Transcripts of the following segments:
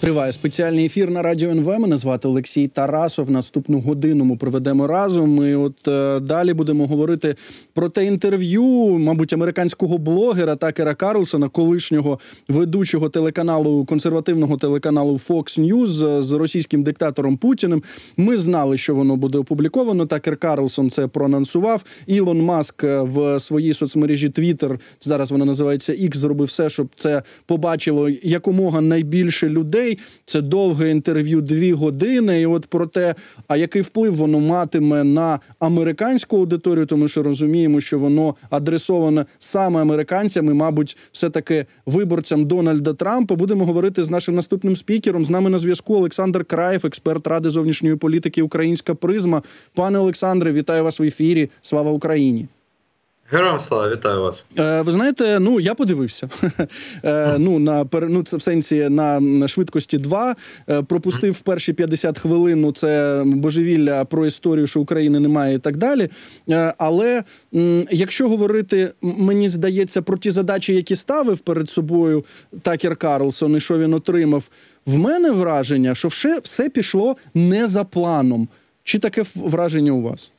Триває спеціальний ефір на радіо НВ. Мене звати Олексій Тарасов. Наступну годину ми проведемо разом. І от е, далі будемо говорити про те інтерв'ю, мабуть, американського блогера Такера Карлсона, колишнього ведучого телеканалу консервативного телеканалу Fox News з російським диктатором Путіним. Ми знали, що воно буде опубліковано. Такер Карлсон це проанонсував. Ілон Маск е, в своїй соцмережі Twitter, зараз вона називається X, зробив все, щоб це побачило якомога найбільше людей. Це довге інтерв'ю, дві години. І от про те, а який вплив воно матиме на американську аудиторію, тому що розуміємо, що воно адресоване саме американцям і, мабуть, все таки виборцям Дональда Трампа. Будемо говорити з нашим наступним спікером. З нами на зв'язку Олександр Краєв, експерт ради зовнішньої політики Українська Призма. Пане Олександре, вітаю вас в ефірі. Слава Україні! Героям слава, вітаю вас. Е, Ви знаєте, ну я подивився. Е, Ну на ну, це в сенсі на швидкості 2. Е, пропустив перші 50 хвилин. Ну це божевілля про історію, що України немає, і так далі. Е, але м, якщо говорити, мені здається, про ті задачі, які ставив перед собою Такер Карлсон, і що він отримав, в мене враження, що все, все пішло не за планом. Чи таке враження у вас?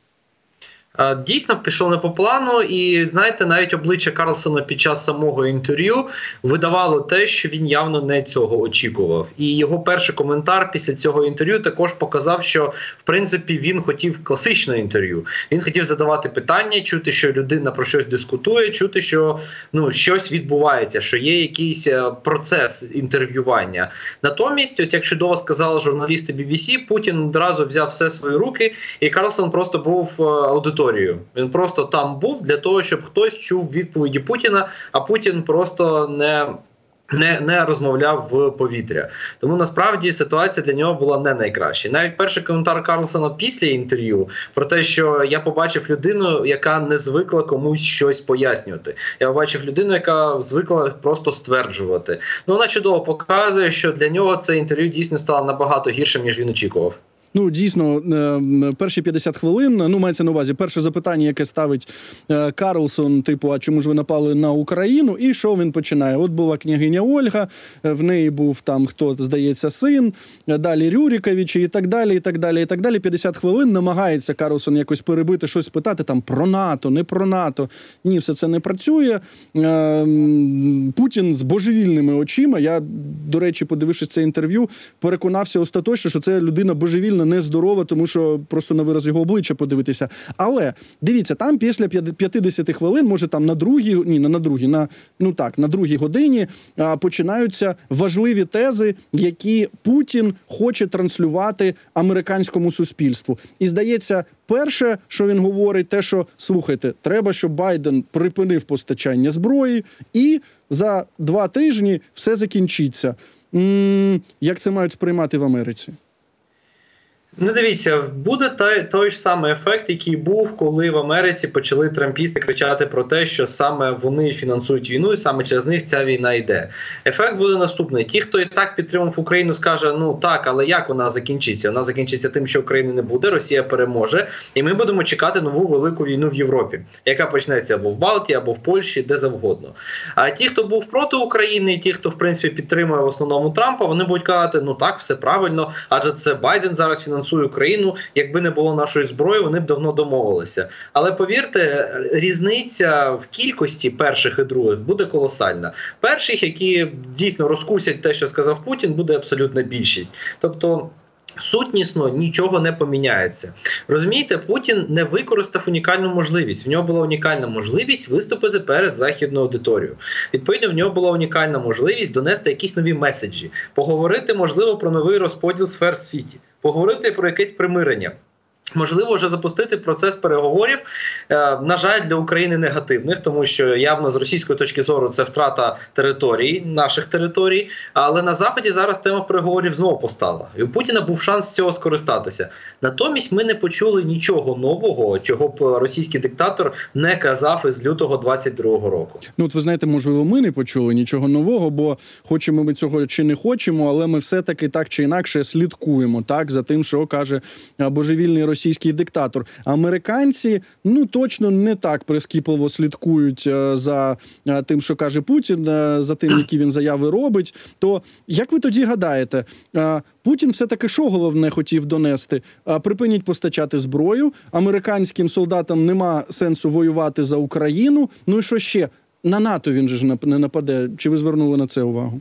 Дійсно пішло не по плану, і знаєте, навіть обличчя Карлсона під час самого інтерв'ю видавало те, що він явно не цього очікував. І його перший коментар після цього інтерв'ю також показав, що в принципі він хотів класичне інтерв'ю. Він хотів задавати питання, чути, що людина про щось дискутує, чути, що ну щось відбувається, що є якийсь е, процес інтерв'ювання. Натомість, от як чудово сказали журналісти BBC, Путін одразу взяв все свої руки, і Карлсон просто був е, аудиторією аудиторію. Він просто там був для того, щоб хтось чув відповіді Путіна, а Путін просто не. Не не розмовляв в повітря, тому насправді ситуація для нього була не найкраща. Навіть перший коментар Карлсона після інтерв'ю про те, що я побачив людину, яка не звикла комусь щось пояснювати. Я побачив людину, яка звикла просто стверджувати. Ну вона чудово показує, що для нього це інтерв'ю дійсно стало набагато гіршим ніж він очікував. Ну, дійсно, е, перші 50 хвилин. Ну, мається на увазі, перше запитання, яке ставить е, Карлсон, типу, а чому ж ви напали на Україну? І що він починає? От була княгиня Ольга, е, в неї був там хто здається син, далі Рюріковичі і так далі. і так далі, і так далі. 50 хвилин намагається Карлсон якось перебити, щось питати там про НАТО, не про НАТО. Ні, все це не працює. Путін з божевільними очима. Я, до речі, подивившись це інтерв'ю, переконався остаточно, що це людина божевільна не нездорова, тому що просто на вираз його обличчя подивитися. Але дивіться, там після 50 хвилин, може там на другій, ні, не на другій, на ну так, на другій годині а, починаються важливі тези, які Путін хоче транслювати американському суспільству. І здається, перше, що він говорить, те, що слухайте, треба, щоб Байден припинив постачання зброї, і за два тижні все закінчиться. Як це мають сприймати в Америці? Ну, дивіться, буде той той ж самий ефект, який був, коли в Америці почали трампісти кричати про те, що саме вони фінансують війну, і саме через них ця війна йде. Ефект буде наступний: ті, хто і так підтримав Україну, скаже: ну так, але як вона закінчиться? Вона закінчиться тим, що України не буде, Росія переможе, і ми будемо чекати нову велику війну в Європі, яка почнеться або в Балтії, або в Польщі, де завгодно. А ті, хто був проти України, і ті, хто в принципі підтримує в основному Трампа, вони будуть казати, ну так, все правильно, адже це Байден зараз фінансує фінансує Україну. Якби не було нашої зброї, вони б давно домовилися. Але повірте, різниця в кількості перших і других буде колосальна. Перших, які дійсно розкусять те, що сказав Путін, буде абсолютна більшість. Тобто. Сутнісно нічого не поміняється. Розумієте, Путін не використав унікальну можливість. В нього була унікальна можливість виступити перед західною аудиторією. Відповідно, в нього була унікальна можливість донести якісь нові меседжі, поговорити можливо про новий розподіл сфер світі поговорити про якесь примирення. Можливо, вже запустити процес переговорів. Е, на жаль, для України негативних, тому що явно з російської точки зору це втрата територій, наших територій. Але на заході зараз тема переговорів знову постала. І у Путіна був шанс цього скористатися. Натомість ми не почули нічого нового, чого б російський диктатор не казав із лютого 22-го року. Ну от ви знаєте, можливо, ми не почули нічого нового, бо хочемо ми цього чи не хочемо, але ми все таки так чи інакше слідкуємо так за тим, що каже божевільний російський диктатор. Американці ну точно не так прискіпливо слідкують е, за е, тим, що каже Путін, е, за тим, які він заяви робить. То як ви тоді гадаєте, Путін все таки що головне хотів донести? Припиніть постачати зброю. Американським солдатам нема сенсу воювати за Україну. Ну і що ще? На НАТО він же ж не нападе. Чи ви звернули на це увагу?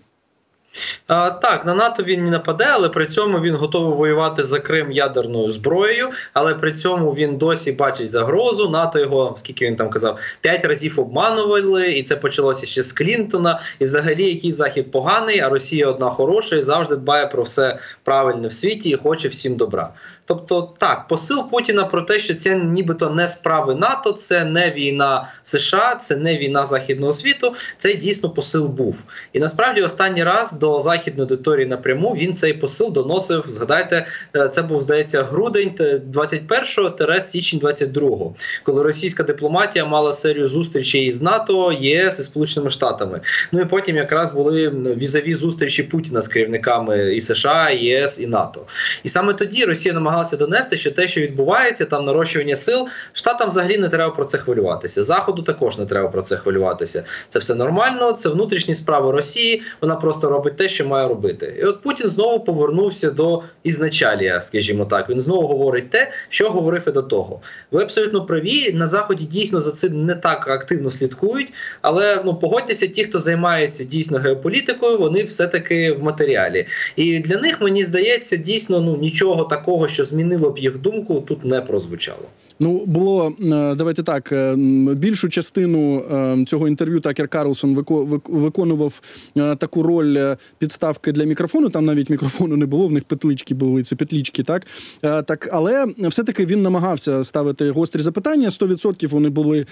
Так, на НАТО він не нападе, але при цьому він готовий воювати за Крим ядерною зброєю. Але при цьому він досі бачить загрозу. НАТО його, скільки він там казав, п'ять разів обманували, і це почалося ще з Клінтона. І взагалі, який захід поганий, а Росія одна хороша і завжди дбає про все правильне в світі і хоче всім добра. Тобто, так, посил Путіна про те, що це нібито не справи НАТО, це не війна США, це не війна західного світу. Цей дійсно посил був. І насправді останній раз до західної аудиторії напряму він цей посил доносив. Згадайте, е, це був здається грудень 21 січень 22 коли російська дипломатія мала серію зустрічей із НАТО, ЄС і Сполученими Штатами. Ну і потім якраз були візові зустрічі Путіна з керівниками і США, і ЄС і НАТО. І саме тоді Росія намагалася донести, що те, що відбувається, там нарощування сил, штатам взагалі не треба про це хвилюватися. Заходу також не треба про це хвилюватися. Це все нормально, це внутрішні справи Росії. Вона просто робить те, що має робити. І от Путін знову повернувся до ізначалія, скажімо так. Він знову говорить те, що говорив і до того. Ви абсолютно праві. На заході дійсно за цим не так активно слідкують, але ну погодьтеся, ті, хто займається дійсно геополітикою, вони все таки в матеріалі. І для них мені здається, дійсно ну нічого такого, що змінило б їх думку, тут не прозвучало. Ну було е, давайте так. е, Більшу частину е, цього інтерв'ю Такер Карлсон вико- виконував таку роль підставки для мікрофону. Там навіть мікрофону не було, в них петлички були, це петлічки, так так, але все-таки він намагався ставити гострі запитання. 100% вони були,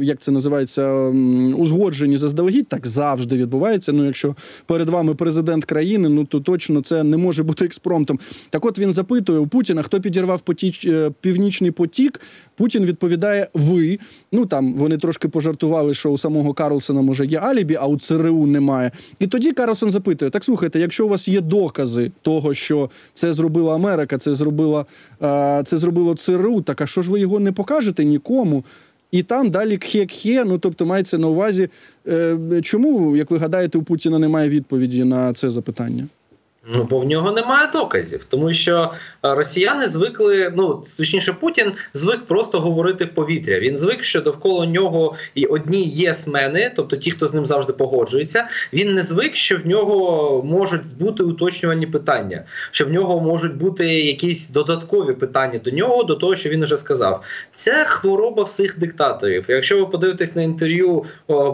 як це називається, узгоджені заздалегідь. Так завжди відбувається. Ну, якщо перед вами президент країни, ну то точно це не може бути експромтом. Так, от він запитує у Путіна, хто підірвав потіч, північний потік. Путін відповідає: ви. Ну там вони трошки пожартували, що у самого Карлсона може є алібі, а у ЦРУ немає. І тоді Карлсон запитує: так слухайте, якщо у вас є докази того, що це зробила Америка, це зробила е, це зробило ЦРУ, так а що ж ви його не покажете нікому? І там далі кхе-кхе, ну тобто мається на увазі, е, чому, як ви гадаєте, у Путіна немає відповіді на це запитання? Ну, бо в нього немає доказів, тому що е, росіяни звикли, ну точніше, Путін звик просто говорити в повітря. Він звик, що довкола нього і одні єсмени, тобто ті, хто з ним завжди погоджується. Він не звик, що в нього можуть бути уточнювані питання, що в нього можуть бути якісь додаткові питання до нього, до того, що він вже сказав. Це хвороба всіх диктаторів. Якщо ви подивитесь на інтерв'ю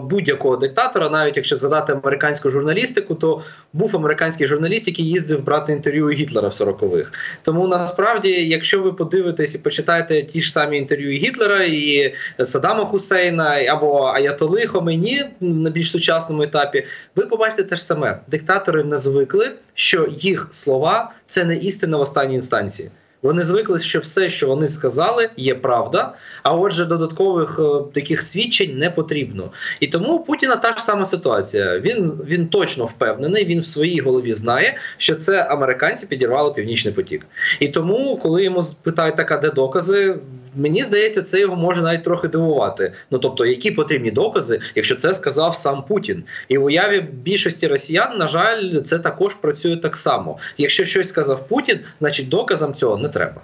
будь-якого диктатора, навіть якщо згадати американську журналістику, то був американський журналіст, який їздив брати інтерв'ю у Гітлера в 40-х. Тому насправді, якщо ви подивитесь і почитаєте ті ж самі інтерв'ю Гітлера, і Саддама Хусейна, або Аятоли Хомені на більш сучасному етапі, ви побачите те ж саме. Диктатори не звикли, що їх слова це не істина в останній інстанції. Вони звикли, що все, що вони сказали, є правда. А отже, додаткових е, таких свідчень не потрібно. І тому у Путіна та ж сама ситуація. Він він точно впевнений, він в своїй голові знає, що це американці підірвали північний потік. І тому, коли йому питають, така де докази, мені здається, це його може навіть трохи дивувати. Ну тобто, які потрібні докази, якщо це сказав сам Путін, і в уяві більшості росіян, на жаль, це також працює так само. Якщо щось сказав Путін, значить доказам цього не треба.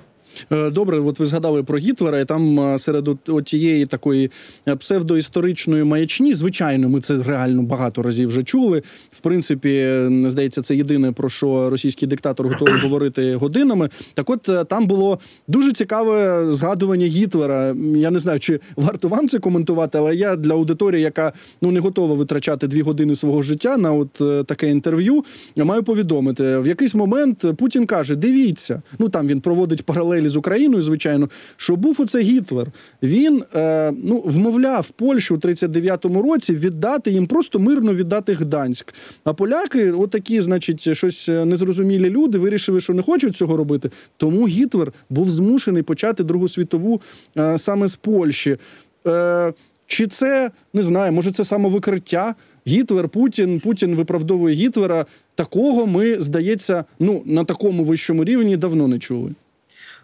Е, Добре, от ви згадали про Гітлера, і там е, серед от- тієї такої е, псевдоісторичної маячні, звичайно, ми це реально багато разів вже чули. В принципі, здається, це єдине про що російський диктатор готовий говорити годинами. Так, от там було дуже цікаве згадування Гітлера. Я не знаю, чи варто вам це коментувати, але я для аудиторії, яка ну не готова витрачати дві години свого життя на от таке інтерв'ю, я маю повідомити. В якийсь момент Путін каже: дивіться, ну там він проводить паралелі з Україною, звичайно, що був оце Гітлер. Він е, ну вмовляв Польщу у 39-му році віддати їм просто мирно віддати Гданськ. А поляки, отакі, значить, щось незрозумілі люди, вирішили, що не хочуть цього робити. Тому Гітлер був змушений почати Другу світову е, саме з Польщі. Е, чи це не знаю, може це самовикриття? Гітлер, Путін, Путін виправдовує Гітлера. Такого ми, здається, ну на такому вищому рівні давно не чули.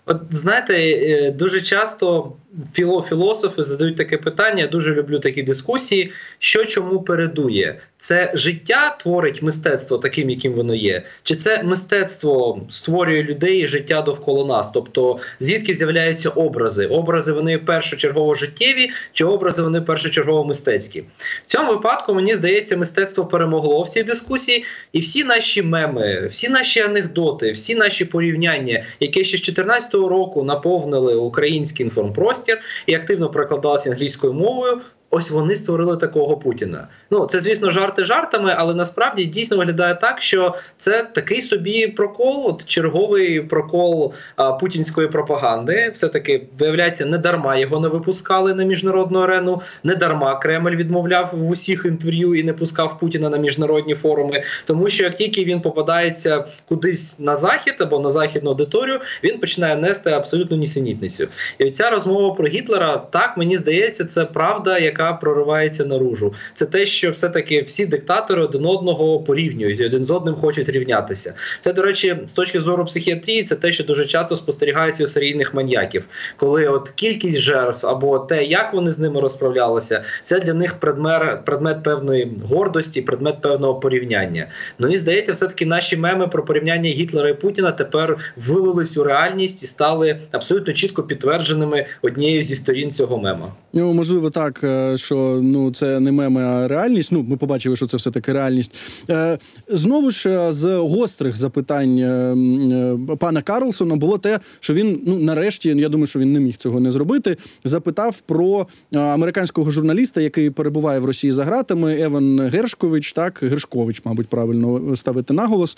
От знаєте, е, дуже часто філо філософи задають таке питання. Я дуже люблю такі дискусії. Що чому передує? Це життя творить мистецтво таким, яким воно є, чи це мистецтво створює людей і життя довкола нас? Тобто звідки з'являються образи? Образи вони першочергово життєві, чи образи вони першочергово мистецькі? В цьому випадку мені здається, мистецтво перемогло в цій дискусії, і всі наші меми, всі наші анекдоти, всі наші порівняння, які ще з 2014 року наповнили український інформпростір і активно перекладалися англійською мовою. Ось вони створили такого Путіна. Ну це звісно жарти жартами, але насправді дійсно виглядає так, що це такий собі прокол, от черговий прокол а, путінської пропаганди. Все таки виявляється, не дарма його не випускали на міжнародну арену, не дарма Кремль відмовляв в усіх інтерв'ю і не пускав Путіна на міжнародні форуми. Тому що як тільки він попадається кудись на захід або на західну аудиторію, він починає нести абсолютну нісенітницю. І оця розмова про Гітлера, так мені здається, це правда, яка проривається наружу. Це те, що все-таки всі диктатори один одного порівнюють, один з одним хочуть рівнятися. Це, до речі, з точки зору психіатрії, це те, що дуже часто спостерігається у серійних маньяків, коли от кількість жертв або те, як вони з ними розправлялися, це для них предмет, предмет певної гордості, предмет певного порівняння. Ну і здається, все-таки наші меми про порівняння Гітлера і Путіна тепер вилились у реальність і стали абсолютно чітко підтвердженими однією зі сторін цього мема. Ну можливо, так. Що ну це не меми, а реальність. Ну ми побачили, що це все таки реальність. Е, Знову ж е, з гострих запитань е, пана Карлсона було те, що він ну нарешті, я думаю, що він не міг цього не зробити. Запитав про американського журналіста, який перебуває в Росії за гратами, Еван Гершкович. Так, Гершкович, мабуть, правильно ставити наголос.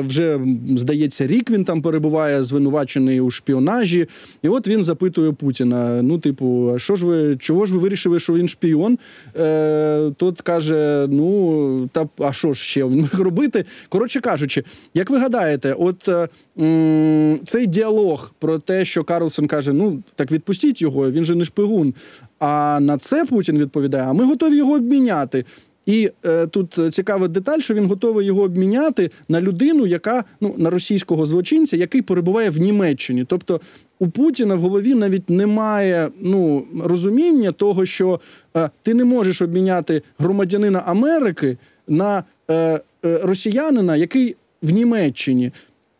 Вже здається, рік він там перебуває, звинувачений у шпіонажі. І от він запитує Путіна: ну, типу, що ж ви чого ж ви вирішили, що він шпіон? Е, Тот каже: ну та а що ж ще робити? Коротше кажучи, як ви гадаєте, от е, м, цей діалог про те, що Карлсон каже: ну так відпустіть його, він же не шпигун. А на це Путін відповідає: а ми готові його обміняти. І е, тут цікава деталь, що він готовий його обміняти на людину, яка ну на російського злочинця, який перебуває в Німеччині. Тобто у Путіна в голові навіть немає ну розуміння того, що е, ти не можеш обміняти громадянина Америки на е, е, росіянина, який в Німеччині.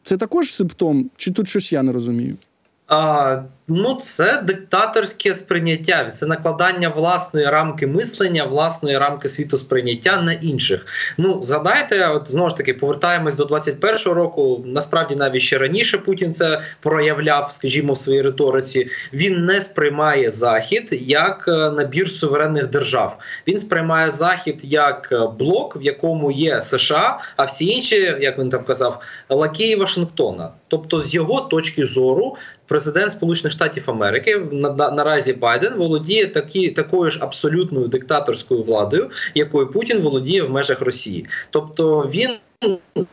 Це також симптом, чи тут щось я не розумію? А, Ну, це диктаторське сприйняття, це накладання власної рамки мислення, власної рамки світосприйняття на інших. Ну, згадайте, от знову ж таки, повертаємось до 21-го року. Насправді, навіть ще раніше Путін це проявляв, скажімо, в своїй риториці. Він не сприймає захід як е, набір суверенних держав. Він сприймає захід як е, блок, в якому є США, а всі інші, як він там казав, лакеї Вашингтона. Тобто, з його точки зору, президент Сполучених Штатів Америки на, на наразі Байден володіє такі такою ж абсолютною диктаторською владою, якою Путін володіє в межах Росії. Тобто він.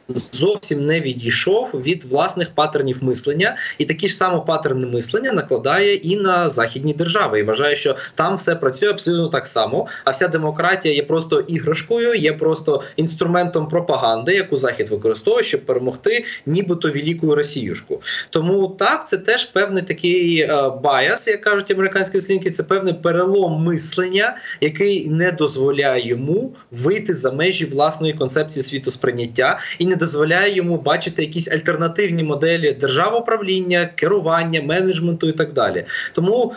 Зовсім не відійшов від власних патернів мислення, і такі ж само патерни мислення накладає і на західні держави. І вважає, що там все працює абсолютно так само. А вся демократія є просто іграшкою, є просто інструментом пропаганди, яку захід використовує, щоб перемогти, нібито велику Росіюшку. Тому так це теж певний такий е, баяс, як кажуть американські слінки. Це певний перелом мислення, який не дозволяє йому вийти за межі власної концепції світосприйняття і не дозволяє йому бачити якісь альтернативні моделі державоуправління, керування, менеджменту і так далі. Тому.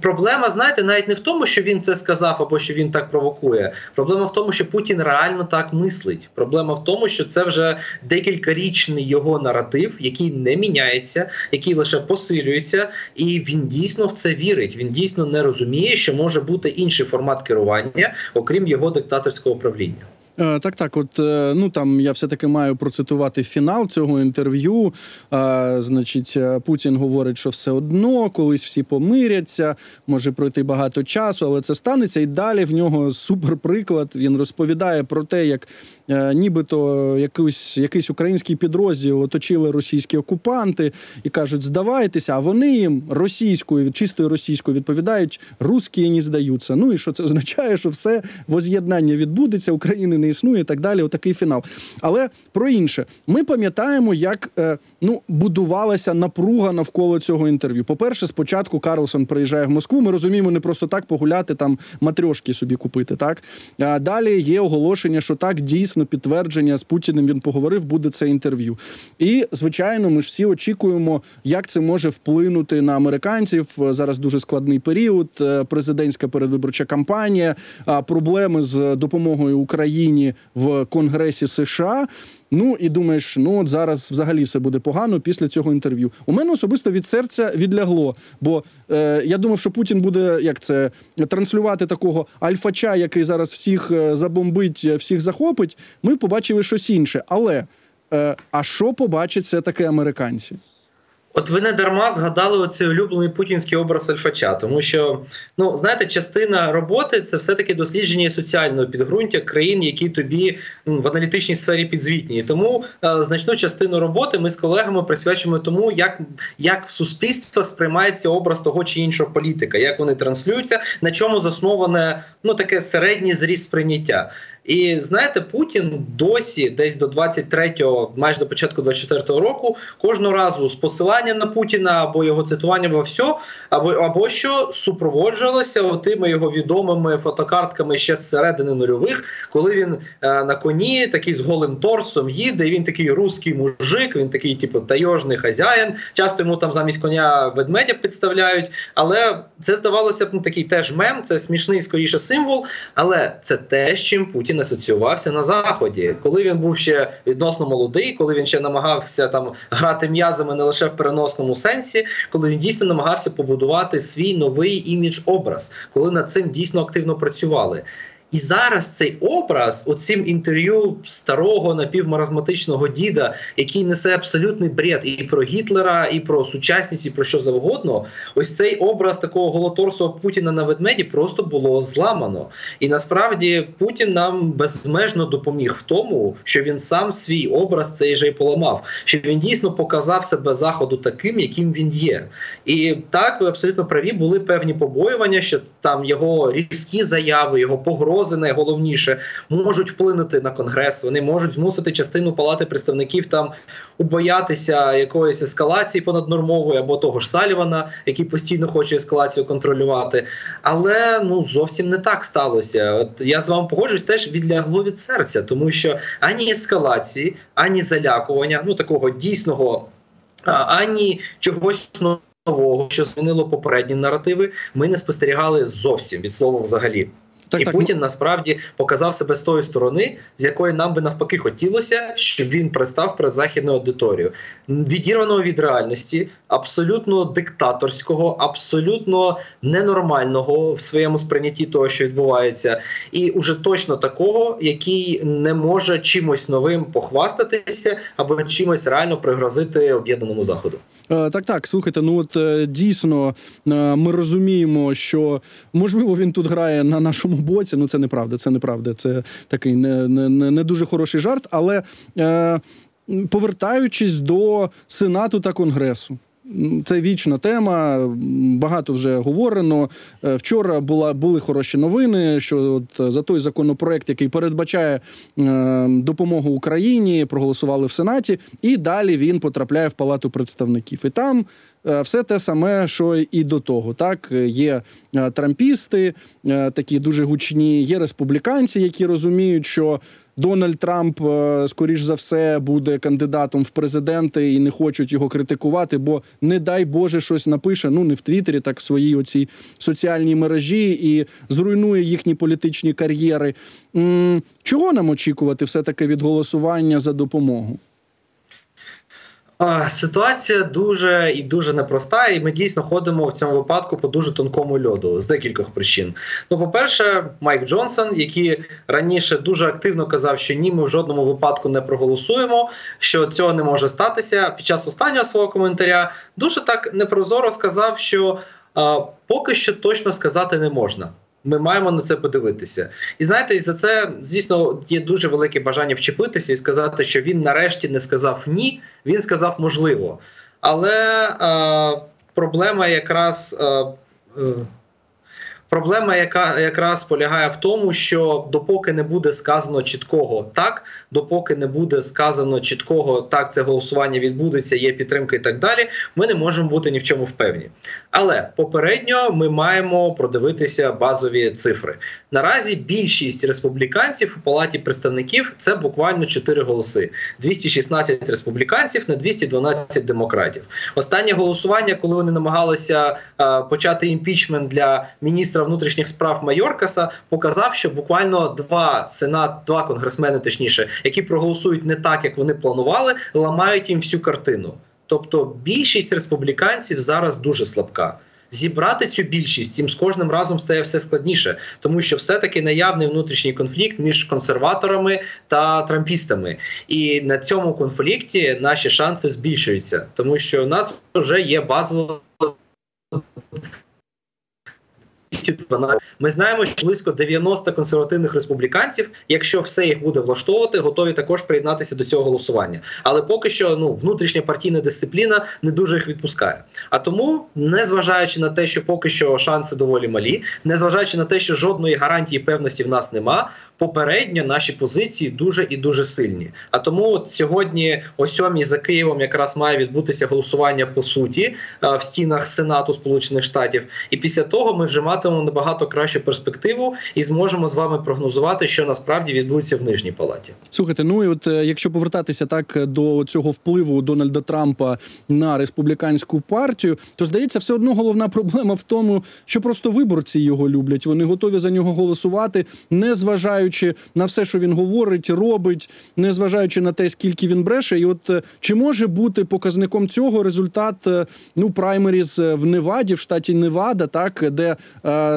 Проблема, знаєте, навіть не в тому, що він це сказав або що він так провокує. Проблема в тому, що Путін реально так мислить. Проблема в тому, що це вже декількарічний його наратив, який не міняється, який лише посилюється, і він дійсно в це вірить. Він дійсно не розуміє, що може бути інший формат керування, окрім його диктаторського управління. Е, так, так, от ну там я все-таки маю процитувати фінал цього інтерв'ю. А, Значить, Путін говорить, що все одно колись всі помиряться, може пройти багато часу, але це станеться. І далі в нього суперприклад. Він розповідає про те, як е, нібито якийсь, якийсь український підрозділ оточили російські окупанти і кажуть, здавайтеся, а вони їм російською, чистою російською відповідають, русські не здаються. Ну і що це означає, що все воз'єднання відбудеться, України не існує, і так далі. Отакий фінал. Але про інше, ми пам'ятаємо, як е, ну будувалася напруга навколо цього інтерв'ю. По перше, спочатку Карлсон приїжджає в Москву. Ми розуміємо, не просто так погуляти там матрьошки собі купити. Так а далі є оголошення, що так дійсно підтвердження з Путіним він поговорив, буде це інтерв'ю. І звичайно, ми ж всі очікуємо, як це може вплинути на американців. Зараз дуже складний період. Е, президентська передвиборча кампанія, проблеми з допомогою Україні в Конгресі США. Ну і думаєш, ну от зараз взагалі все буде погано після цього інтерв'ю. У мене особисто від серця відлягло. Бо е, я думав, що Путін буде як це транслювати такого альфача, який зараз всіх е, забомбить, всіх захопить. Ми побачили щось інше. Але е, а що побачать все таки американці? От ви не дарма згадали оцей улюблений путінський образ Альфача, тому що ну знаєте, частина роботи це все-таки дослідження соціального підґрунтя країн, які тобі в аналітичній сфері підзвітні. Тому е, значну частину роботи ми з колегами присвячуємо тому, як як суспільство сприймається образ того чи іншого політика, як вони транслюються, на чому засноване ну таке середній зріст сприйняття. І знаєте, Путін досі, десь до 23-го, майже до початку 24-го року, кожного разу з посилання на Путіна або його цитування во все, або або що супроводжувалося тими його відомими фотокартками ще з середини нульових, коли він е, на коні такий з голим торсом їде. і Він такий русський мужик, він такий, типу, тайожний хазяїн. Часто йому там замість коня ведмедя підставляють. Але це здавалося б ну, такий теж мем, це смішний скоріше символ. Але це те, з чим Путін. Путін асоціювався на заході, коли він був ще відносно молодий, коли він ще намагався там грати м'язами не лише в переносному сенсі, коли він дійсно намагався побудувати свій новий імідж образ, коли над цим дійсно активно працювали. І зараз цей образ, оцим інтерв'ю старого напівмаразматичного діда, який несе абсолютний бред і про Гітлера, і про сучасність, і про що завгодно, ось цей образ такого голоторсового Путіна на ведмеді просто було зламано. І насправді Путін нам безмежно допоміг в тому, що він сам свій образ цей же й поламав, що він дійсно показав себе заходу таким, яким він є. І так ви абсолютно праві були певні побоювання, що там його різкі заяви, його погрози загрози найголовніше можуть вплинути на конгрес. Вони можуть змусити частину палати представників там убоятися якоїсь ескалації понаднормової або того ж Салівана, який постійно хоче ескалацію контролювати. Але ну зовсім не так сталося. От я з вами погоджуюсь, теж відлягло від серця, тому що ані ескалації, ані залякування, ну такого дійсного, ані чогось нового, що змінило попередні наративи, ми не спостерігали зовсім від слова взагалі. Так, і так, Путін насправді показав себе з тої сторони, з якої нам би навпаки хотілося, щоб він пристав перед західною аудиторією, відірваного від реальності, абсолютно диктаторського, абсолютно ненормального в своєму сприйнятті того, що відбувається, і уже точно такого, який не може чимось новим похвастатися або чимось реально пригрозити об'єднаному заходу. Е, так, так, слухайте, ну от е, дійсно е, ми розуміємо, що можливо він тут грає на нашому боці. Ну це неправда, це неправда. Це такий не не, не дуже хороший жарт. Але е, повертаючись до Сенату та Конгресу. Це вічна тема, багато вже говорено. Е, вчора була були хороші новини. Що от за той законопроект, який передбачає е, допомогу Україні, проголосували в Сенаті, і далі він потрапляє в Палату представників. І там все те саме, що і до того. Так є е, трампісти, е, такі дуже гучні, є республіканці, які розуміють, що. Дональд Трамп, скоріш за все, буде кандидатом в президенти і не хочуть його критикувати, бо не дай Боже щось напише. Ну не в Твіттері, так в своїй оцій соціальній мережі і зруйнує їхні політичні кар'єри. Чого нам очікувати все таки від голосування за допомогу? Ситуація дуже і дуже непроста, і ми дійсно ходимо в цьому випадку по дуже тонкому льоду з декількох причин. Ну, по-перше, Майк Джонсон, який раніше дуже активно казав, що ні, ми в жодному випадку не проголосуємо, що цього не може статися. Під час останнього свого коментаря дуже так непрозоро сказав, що поки що точно сказати не можна. Ми маємо на це подивитися. І знаєте, за це, звісно, є дуже велике бажання вчепитися і сказати, що він нарешті не сказав ні, він сказав можливо. Але е, проблема якраз. Е, Проблема, яка якраз полягає в тому, що допоки не буде сказано чіткого так, допоки не буде сказано чіткого так, це голосування відбудеться, є підтримка і так далі. Ми не можемо бути ні в чому впевнені. Але попередньо ми маємо продивитися базові цифри. Наразі більшість республіканців у палаті представників це буквально 4 голоси: 216 республіканців на 212 демократів. Останнє голосування, коли вони намагалися а, почати імпічмент для міністра внутрішніх справ Майоркаса, показав, що буквально два сенат, два конгресмени, точніше, які проголосують не так, як вони планували, ламають їм всю картину. Тобто більшість республіканців зараз дуже слабка. Зібрати цю більшість їм з кожним разом стає все складніше, тому що все-таки наявний внутрішній конфлікт між консерваторами та трампістами. І на цьому конфлікті наші шанси збільшуються, тому що у нас вже є базово 212. Ми знаємо, що близько 90 консервативних республіканців, якщо все їх буде влаштовувати, готові також приєднатися до цього голосування. Але поки що ну внутрішня партійна дисципліна не дуже їх відпускає. А тому, незважаючи на те, що поки що шанси доволі малі, незважаючи на те, що жодної гарантії певності в нас нема, попередньо наші позиції дуже і дуже сильні. А тому от сьогодні, о сьомій за Києвом, якраз має відбутися голосування по суті в стінах Сенату Сполучених Штатів, і після того ми вже матимемо набагато кращу перспективу і зможемо з вами прогнозувати, що насправді відбудеться в нижній палаті. Слухайте, ну і от е, якщо повертатися так до цього впливу Дональда Трампа на республіканську партію, то здається, все одно головна проблема в тому, що просто виборці його люблять. Вони готові за нього голосувати, не зважаючи на все, що він говорить, робить, не зважаючи на те, скільки він бреше. І от е, чи може бути показником цього результат е, ну праймеріз в Неваді, в штаті Невада, так де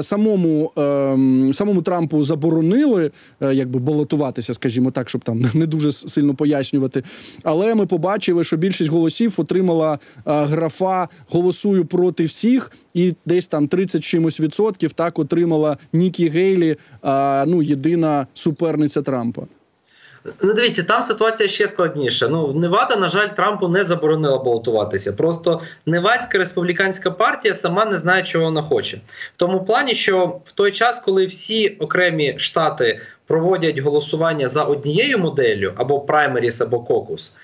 самому е, самому Трампу заборонили е, якби балотуватися, скажімо так, щоб там не дуже сильно пояснювати. Але ми побачили, що більшість голосів отримала е, графа Голосую проти всіх, і десь там 30 чимось відсотків так отримала Нікі Гейлі, а ну єдина суперниця Трампа. Ну, дивіться, там ситуація ще складніша. Ну, Невада, на жаль, Трампу не заборонила балотуватися. Просто Невадська республіканська партія сама не знає, чого вона хоче. В тому плані, що в той час, коли всі окремі штати проводять голосування за однією моделлю, або праймеріс, або кокус.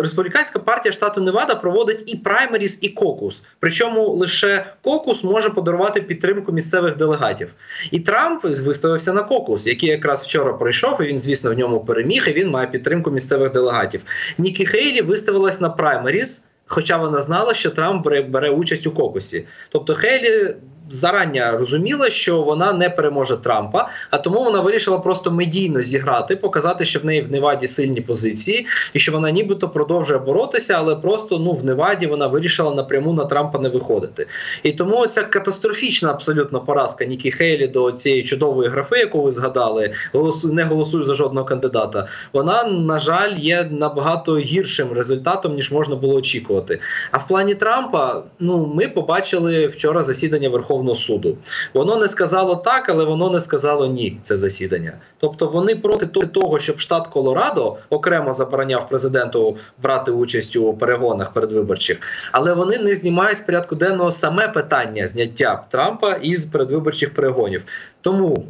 Республіканська партія штату Невада проводить і праймеріс, і кокус. Причому лише кокус може подарувати підтримку місцевих делегатів. І Трамп виставився на кокус, який якраз вчора пройшов. і Він, звісно, в ньому переміг. і Він має підтримку місцевих делегатів. Нікі Хейлі виставилась на праймеріс, хоча вона знала, що Трамп бере, бере участь у кокусі. Тобто Хейлі зарання розуміла, що вона не переможе Трампа, а тому вона вирішила просто медійно зіграти, показати, що в неї в Неваді сильні позиції, і що вона нібито продовжує боротися, але просто ну в Неваді вона вирішила напряму на Трампа не виходити. І тому ця катастрофічна абсолютно поразка Нікі Хейлі до цієї чудової графи, яку ви згадали, голосу не голосую за жодного кандидата. Вона на жаль є набагато гіршим результатом ніж можна було очікувати. А в плані Трампа, ну ми побачили вчора засідання Верховної. Верховного суду. Воно не сказало так, але воно не сказало ні. Це засідання. Тобто вони проти того, щоб штат Колорадо окремо забороняв президенту брати участь у перегонах передвиборчих, але вони не знімають з порядку денного саме питання зняття Трампа із передвиборчих перегонів. Тому.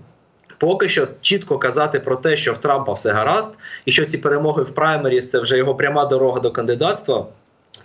Поки що чітко казати про те, що в Трампа все гаразд, і що ці перемоги в праймеріс це вже його пряма дорога до кандидатства.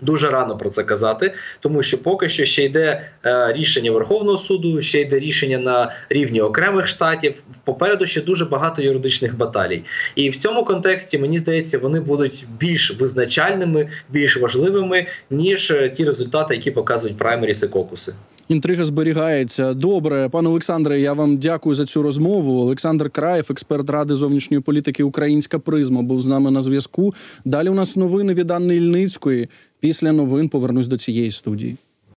Дуже рано про це казати, тому що поки що ще йде е, рішення Верховного суду, ще йде рішення на рівні окремих штатів. Попереду ще дуже багато юридичних баталій, і в цьому контексті мені здається, вони будуть більш визначальними, більш важливими ніж е, ті результати, які показують праймеріс і кокуси. Інтрига зберігається. Добре, пане Олександре. Я вам дякую за цю розмову. Олександр Краєв, експерт ради зовнішньої політики Українська призма, був з нами на зв'язку. Далі у нас новини від Анни Ільницької. Після новин повернусь до цієї студії.